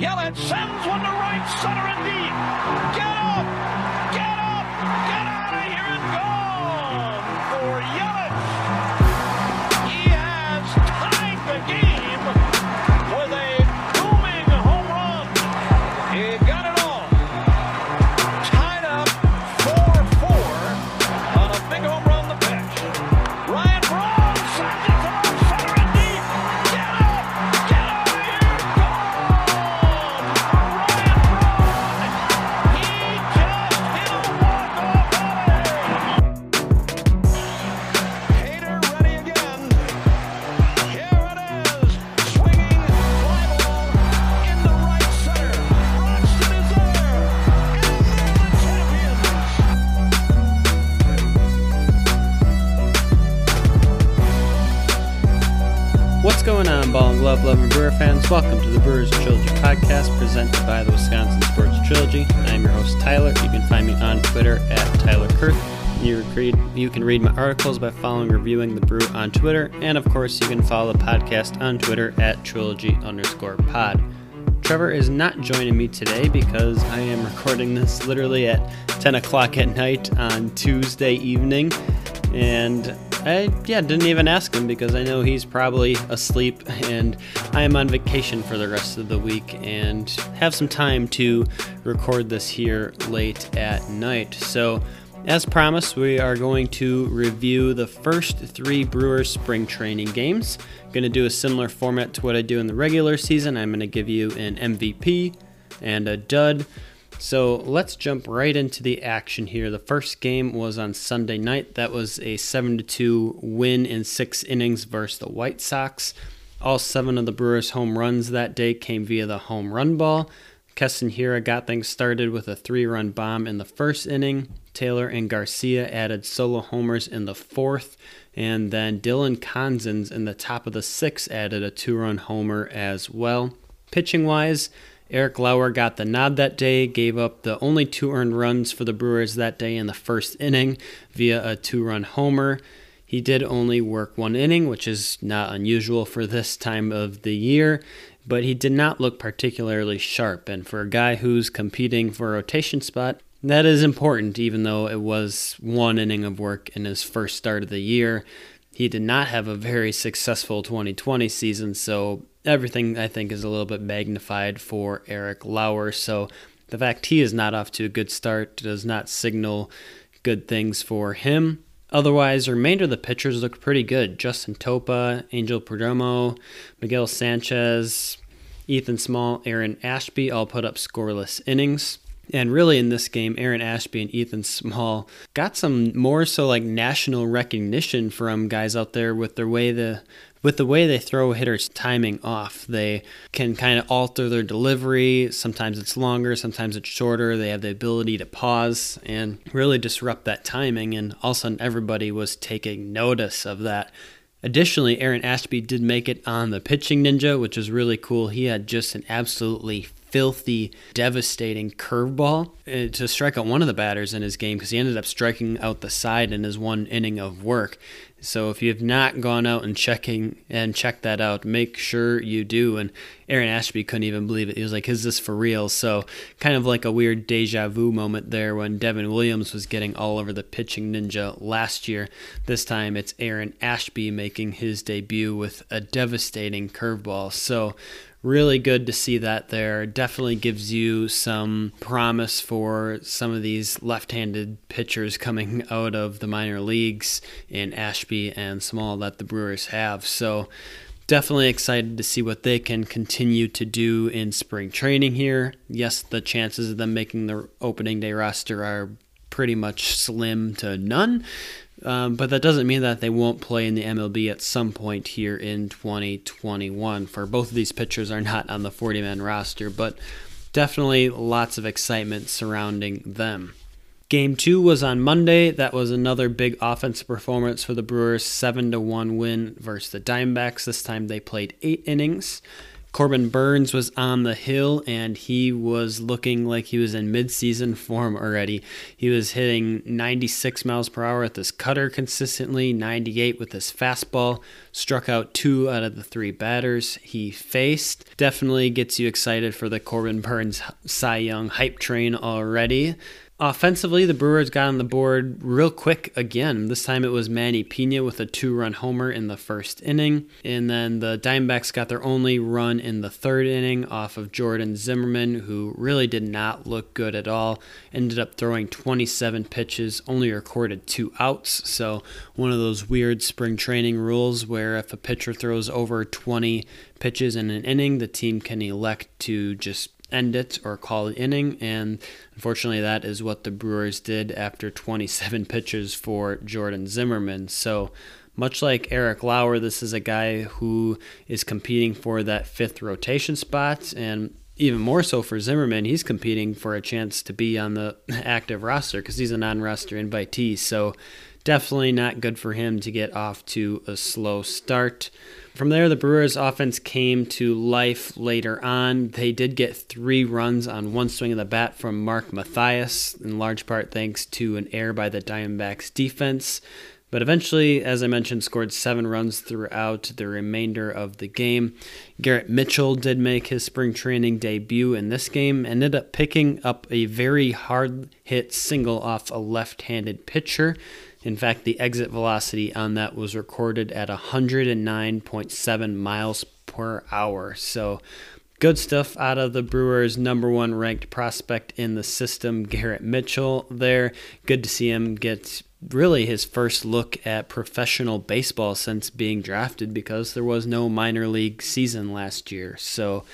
Yelich sends one to right center and deep. Get up! Get up! Get out podcast presented by the Wisconsin Sports Trilogy. I'm your host, Tyler. You can find me on Twitter at Tyler Kurth. You, read, you can read my articles by following reviewing the brew on Twitter, and of course, you can follow the podcast on Twitter at trilogy underscore pod. Trevor is not joining me today because I am recording this literally at 10 o'clock at night on Tuesday evening. And I, yeah, didn't even ask him because I know he's probably asleep and I am on vacation for the rest of the week and have some time to record this here late at night. So, as promised, we are going to review the first three Brewers spring training games. I'm going to do a similar format to what I do in the regular season. I'm going to give you an MVP and a dud. So let's jump right into the action here. The first game was on Sunday night. That was a 7 2 win in six innings versus the White Sox. All seven of the Brewers' home runs that day came via the home run ball. Keston Hiura got things started with a three run bomb in the first inning. Taylor and Garcia added solo homers in the fourth. And then Dylan Cozens in the top of the sixth added a two run homer as well. Pitching wise, Eric Lauer got the nod that day, gave up the only two earned runs for the Brewers that day in the first inning via a two run homer. He did only work one inning, which is not unusual for this time of the year, but he did not look particularly sharp. And for a guy who's competing for a rotation spot, that is important, even though it was one inning of work in his first start of the year. He did not have a very successful 2020 season, so everything I think is a little bit magnified for Eric Lauer. So the fact he is not off to a good start does not signal good things for him. Otherwise, the remainder of the pitchers look pretty good. Justin Topa, Angel Perdomo, Miguel Sanchez, Ethan Small, Aaron Ashby all put up scoreless innings. And really, in this game, Aaron Ashby and Ethan Small got some more so like national recognition from guys out there with their way the with the way they throw hitters timing off. They can kind of alter their delivery. Sometimes it's longer, sometimes it's shorter. They have the ability to pause and really disrupt that timing. And all of a sudden, everybody was taking notice of that. Additionally, Aaron Ashby did make it on the pitching ninja, which is really cool. He had just an absolutely filthy, devastating curveball uh, to strike out one of the batters in his game because he ended up striking out the side in his one inning of work. So if you have not gone out and checking and checked that out, make sure you do. And Aaron Ashby couldn't even believe it. He was like, "Is this for real?" So kind of like a weird deja vu moment there when Devin Williams was getting all over the pitching ninja last year. This time it's Aaron Ashby making his debut with a devastating curveball. So really good to see that there. Definitely gives you some promise for some of these left handed pitchers coming out of the minor leagues in Ashby and Small that the Brewers have. So, definitely excited to see what they can continue to do in spring training here. Yes, the chances of them making the opening day roster are pretty much slim to none. Um, but that doesn't mean that they won't play in the MLB at some point here in 2021. For both of these pitchers are not on the 40 man roster, but definitely lots of excitement surrounding them. Game two was on Monday. That was another big offensive performance for the Brewers, seven to one win versus the Diamondbacks. This time they played eight innings. Corbin Burnes was on the hill and he was looking like he was in midseason form already. He was hitting 96 miles per hour with his cutter consistently, 98 with his fastball, struck out two out of the three batters he faced. Definitely gets you excited for the Corbin Burnes Cy Young hype train already. Offensively, the Brewers got on the board real quick again. This time it was Manny Pena with a two run homer in the first inning. And then the Diamondbacks got their only run in the third inning off of Jordan Zimmermann, who really did not look good at all. Ended up throwing 27 pitches, only recorded two outs. So, one of those weird spring training rules where if a pitcher throws over 20 pitches in an inning, the team can elect to just end it or call it inning. And unfortunately, that is what the Brewers did after 27 pitches for Jordan Zimmermann. So, much like Eric Lauer, this is a guy who is competing for that fifth rotation spot. And even more so for Zimmermann, he's competing for a chance to be on the active roster because he's a non roster invitee. So, definitely not good for him to get off to a slow start. From there, the Brewers' offense came to life later on. They did get three runs on one swing of the bat from Mark Mathias, in large part thanks to an error by the Diamondbacks defense. But eventually, as I mentioned, scored seven runs throughout the remainder of the game. Garrett Mitchell did make his spring training debut in this game, ended up picking up a very hard hit single off a left handed pitcher. In fact, the exit velocity on that was recorded at 109.7 miles per hour. So, good stuff out of the Brewers' number one ranked prospect in the system, Garrett Mitchell. There, good to see him get really his first look at professional baseball since being drafted because there was no minor league season last year. So,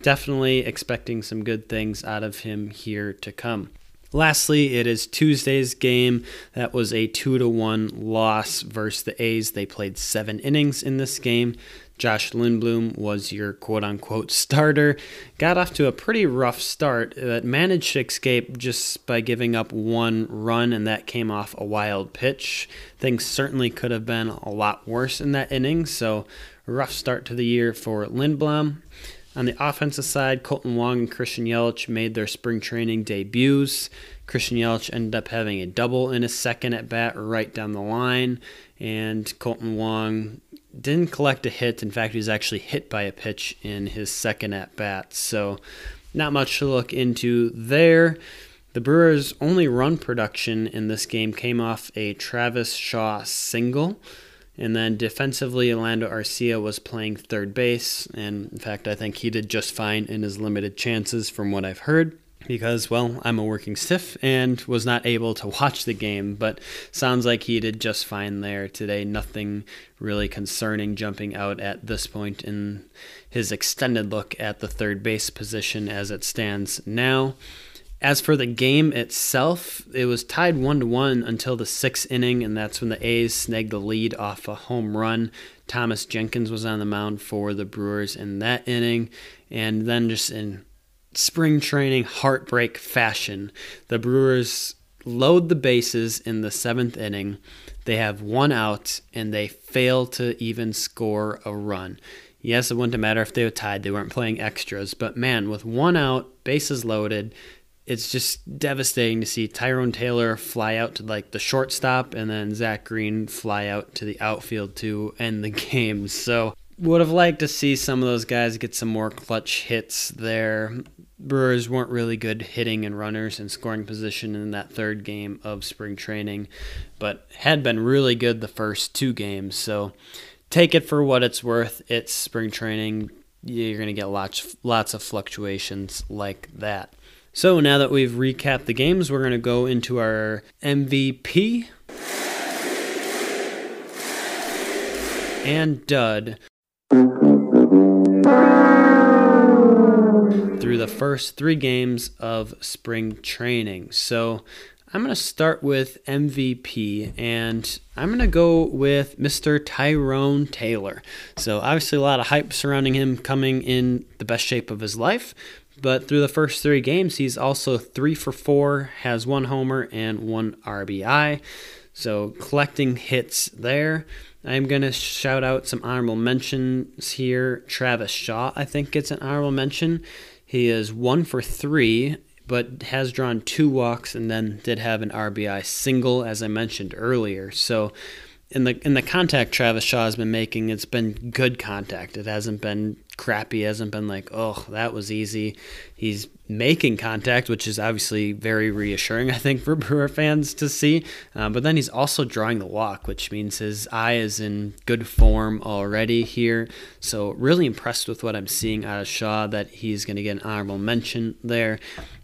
definitely expecting some good things out of him here to come. Lastly, it is Tuesday's game. That was a 2 to 1 loss versus the A's. They played seven innings in this game. Josh Lindblom was your quote unquote starter. Got off to a pretty rough start, but managed to escape just by giving up one run, and that came off a wild pitch. Things certainly could have been a lot worse in that inning, so rough start to the year for Lindblom. On the offensive side, Kolten Wong and Christian Yelich made their spring training debuts. Christian Yelich ended up having a double in his second at bat right down the line, and Kolten Wong didn't collect a hit. In fact, he was actually hit by a pitch in his second at bat. So, not much to look into there. The Brewers' only run production in this game came off a Travis Shaw single. And then defensively, Orlando Arcia was playing third base. And in fact, I think he did just fine in his limited chances from what I've heard because, well, I'm a working stiff and was not able to watch the game, but sounds like he did just fine there today. Nothing really concerning jumping out at this point in his extended look at the third base position as it stands now. As for the game itself, it was tied 1 to 1 until the sixth inning, and that's when the A's snagged the lead off a home run. Thomas Jenkins was on the mound for the Brewers in that inning, and then just in spring training heartbreak fashion, the Brewers load the bases in the seventh inning. They have one out, and they fail to even score a run. Yes, it wouldn't matter if they were tied. They weren't playing extras. But man, with one out, bases loaded, it's just devastating to see Tyrone Taylor fly out to like the shortstop and then Zach Green fly out to the outfield to end the game. So would have liked to see some of those guys get some more clutch hits there. Brewers weren't really good hitting and runners and scoring position in that third game of spring training, but had been really good the first two games. So take it for what it's worth. It's spring training. You're going to get lots lots of fluctuations like that. So now that we've recapped the games, we're going to go into our MVP and dud through the first three games of spring training. So I'm going to start with MVP and I'm going to go with Mr. Tyrone Taylor. So, obviously, a lot of hype surrounding him coming in the best shape of his life, but through the first three games, he's also three for four, has one homer and one RBI. So collecting hits there. I'm going to shout out some honorable mentions here. Travis Shaw, I think, gets an honorable mention. He is one for three, but has drawn two walks and then did have an RBI single, as I mentioned earlier. So, in the in the contact Travis Shaw has been making, it's been good contact. It hasn't been crappy. It hasn't been like, oh, that was easy. He's making contact, which is obviously very reassuring, I think, for Brewer fans to see. Uh, but then he's also drawing the walk, which means his eye is in good form already here. So really impressed with what I'm seeing out of Shaw. That he's going to get an honorable mention there.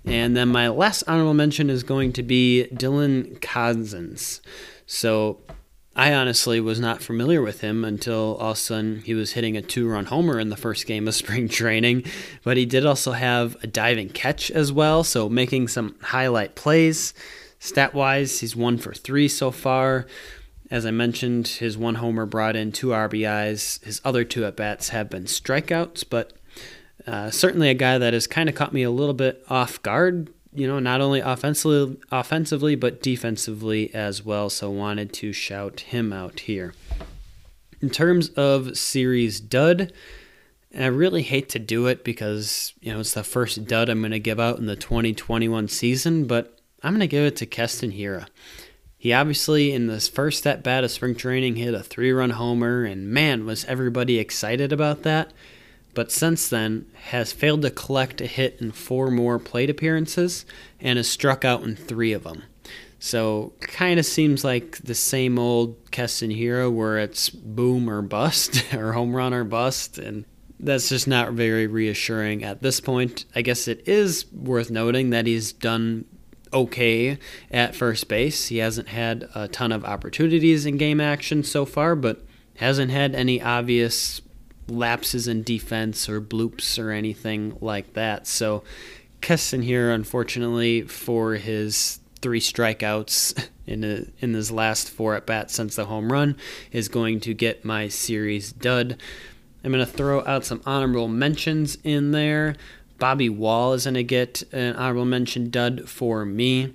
And then my last honorable mention is going to be Dylan Cozens. So I honestly was not familiar with him until all of a sudden he was hitting a two run homer in the first game of spring training. But he did also have a diving catch as well, so making some highlight plays. Stat wise, he's one for three so far. As I mentioned, his one homer brought in two RBIs. His other two at bats have been strikeouts, but uh, certainly a guy that has kind of caught me a little bit off guard you know, not only offensively, offensively but defensively as well. So wanted to shout him out here. In terms of series dud, and I really hate to do it because you know it's the first dud I'm going to give out in the 2021 season, but I'm going to give it to Keston Hiura. He obviously, in this first at bat of spring training, hit a three run homer, and man, was everybody excited about that but since then has failed to collect a hit in four more plate appearances and has struck out in three of them. So kind of seems like the same old Keston Hiura where it's boom or bust or home run or bust and that's just not very reassuring at this point. I guess it is worth noting that he's done okay at first base. He hasn't had a ton of opportunities in game action so far, but hasn't had any obvious lapses in defense or bloops or anything like that. So Keston Hiura, unfortunately, for his three strikeouts in a, in his last four at bats since the home run, is going to get my series dud. I'm going to throw out some honorable mentions in there. Bobby Wahl is going to get an honorable mention dud for me.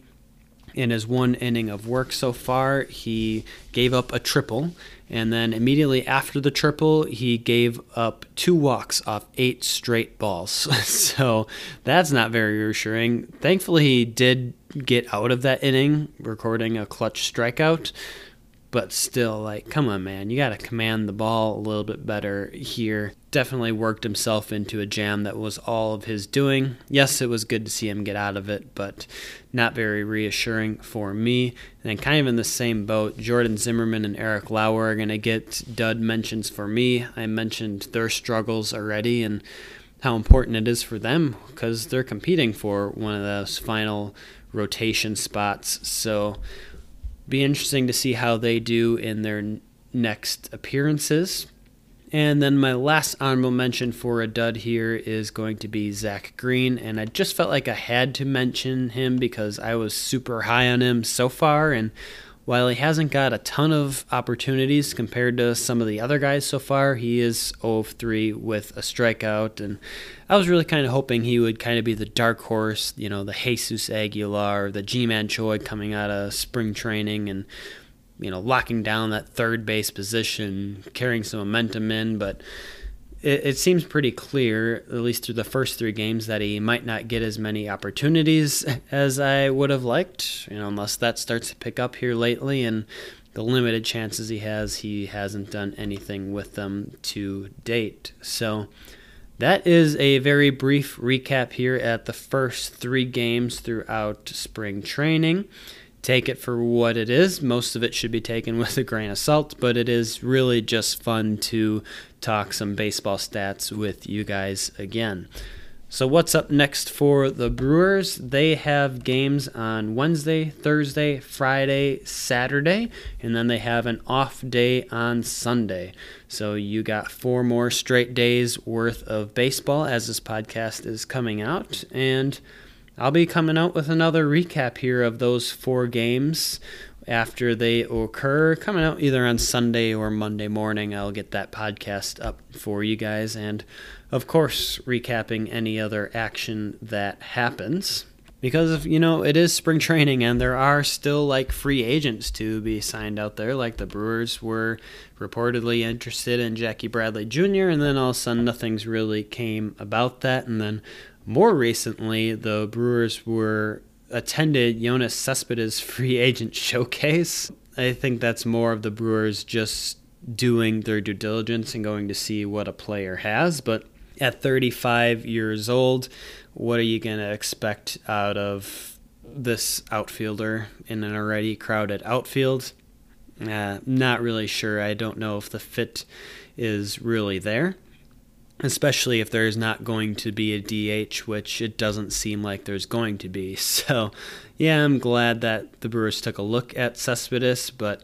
In his one inning of work so far, he gave up a triple and then immediately after the triple, he gave up two walks off eight straight balls. so that's not very reassuring. Thankfully, he did get out of that inning, recording a clutch strikeout but still, like, come on, man, you got to command the ball a little bit better here. Definitely worked himself into a jam that was all of his doing. Yes, it was good to see him get out of it, but not very reassuring for me. And kind of in the same boat, Jordan Zimmermann and Eric Lauer are going to get dud mentions for me. I mentioned their struggles already and how important it is for them because they're competing for one of those final rotation spots. So, be interesting to see how they do in their next appearances. And then my last honorable mention for a dud here is going to be Zach Green. And I just felt like I had to mention him because I was super high on him so far. And while he hasn't got a ton of opportunities compared to some of the other guys so far, he is 0 of 3 with a strikeout. And I was really kind of hoping he would kind of be the dark horse, you know, the Jesus Aguilar, the Ji-Man Choi coming out of spring training and, you know, locking down that third base position, carrying some momentum in. But it, it seems pretty clear, at least through the first three games, that he might not get as many opportunities as I would have liked, you know, unless that starts to pick up here lately. And the limited chances he has, he hasn't done anything with them to date. So that is a very brief recap here at the first three games throughout spring training take it for what it is. Most of it should be taken with a grain of salt, but it is really just fun to talk some baseball stats with you guys again. So, what's up next for the Brewers? They have games on Wednesday, Thursday, Friday, Saturday, and then they have an off day on Sunday. So, you got four more straight days worth of baseball as this podcast is coming out. And I'll be coming out with another recap here of those four games after they occur, coming out either on Sunday or Monday morning. I'll get that podcast up for you guys, and of course, recapping any other action that happens. because you know it is spring training and there are still like free agents to be signed out there like the brewers were reportedly interested in jackie bradley jr and then all of a sudden nothing's really came about that and then more recently the brewers were attended Yoenis cespedes free agent showcase i think that's more of the brewers just doing their due diligence and going to see what a player has but at 35 years old what are you going to expect out of this outfielder in an already crowded outfield? Uh, not really sure. I don't know if the fit is really there, especially if there's not going to be a DH, which it doesn't seem like there's going to be. So, yeah, I'm glad that the Brewers took a look at Cespedes, but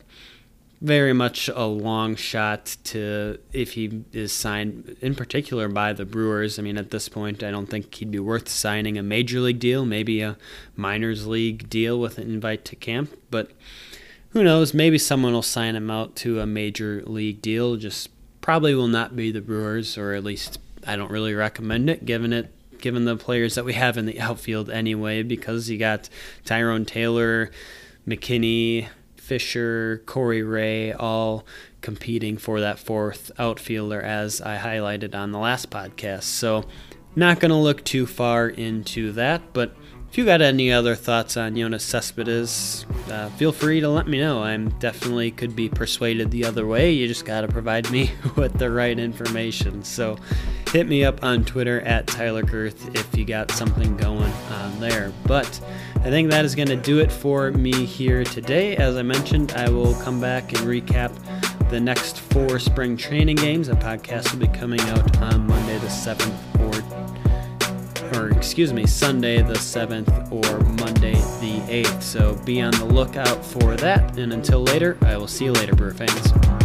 very much a long shot to if he is signed in particular by the Brewers. I mean, at this point, I don't think he'd be worth signing a major league deal, maybe a minors league deal with an invite to camp, but who knows? Maybe someone will sign him out to a major league deal. Just probably will not be the Brewers, or at least I don't really recommend it, given it given the players that we have in the outfield anyway, because you got Tyrone Taylor, McKinney, Fisher, Corey Ray, all competing for that fourth outfielder, as I highlighted on the last podcast. So, not going to look too far into that, but if you got any other thoughts on Yoenis Cespedes, uh, feel free to let me know. I'm definitely could be persuaded the other way. You just got to provide me with the right information. So hit me up on Twitter at Tyler Kurth if you got something going on there. But I think that is going to do it for me here today. As I mentioned, I will come back and recap the next four spring training games. A podcast will be coming out on Monday the 7th or or excuse me, Sunday the 7th or Monday the 8th. So be on the lookout for that. And until later, I will see you later, Brewer fans.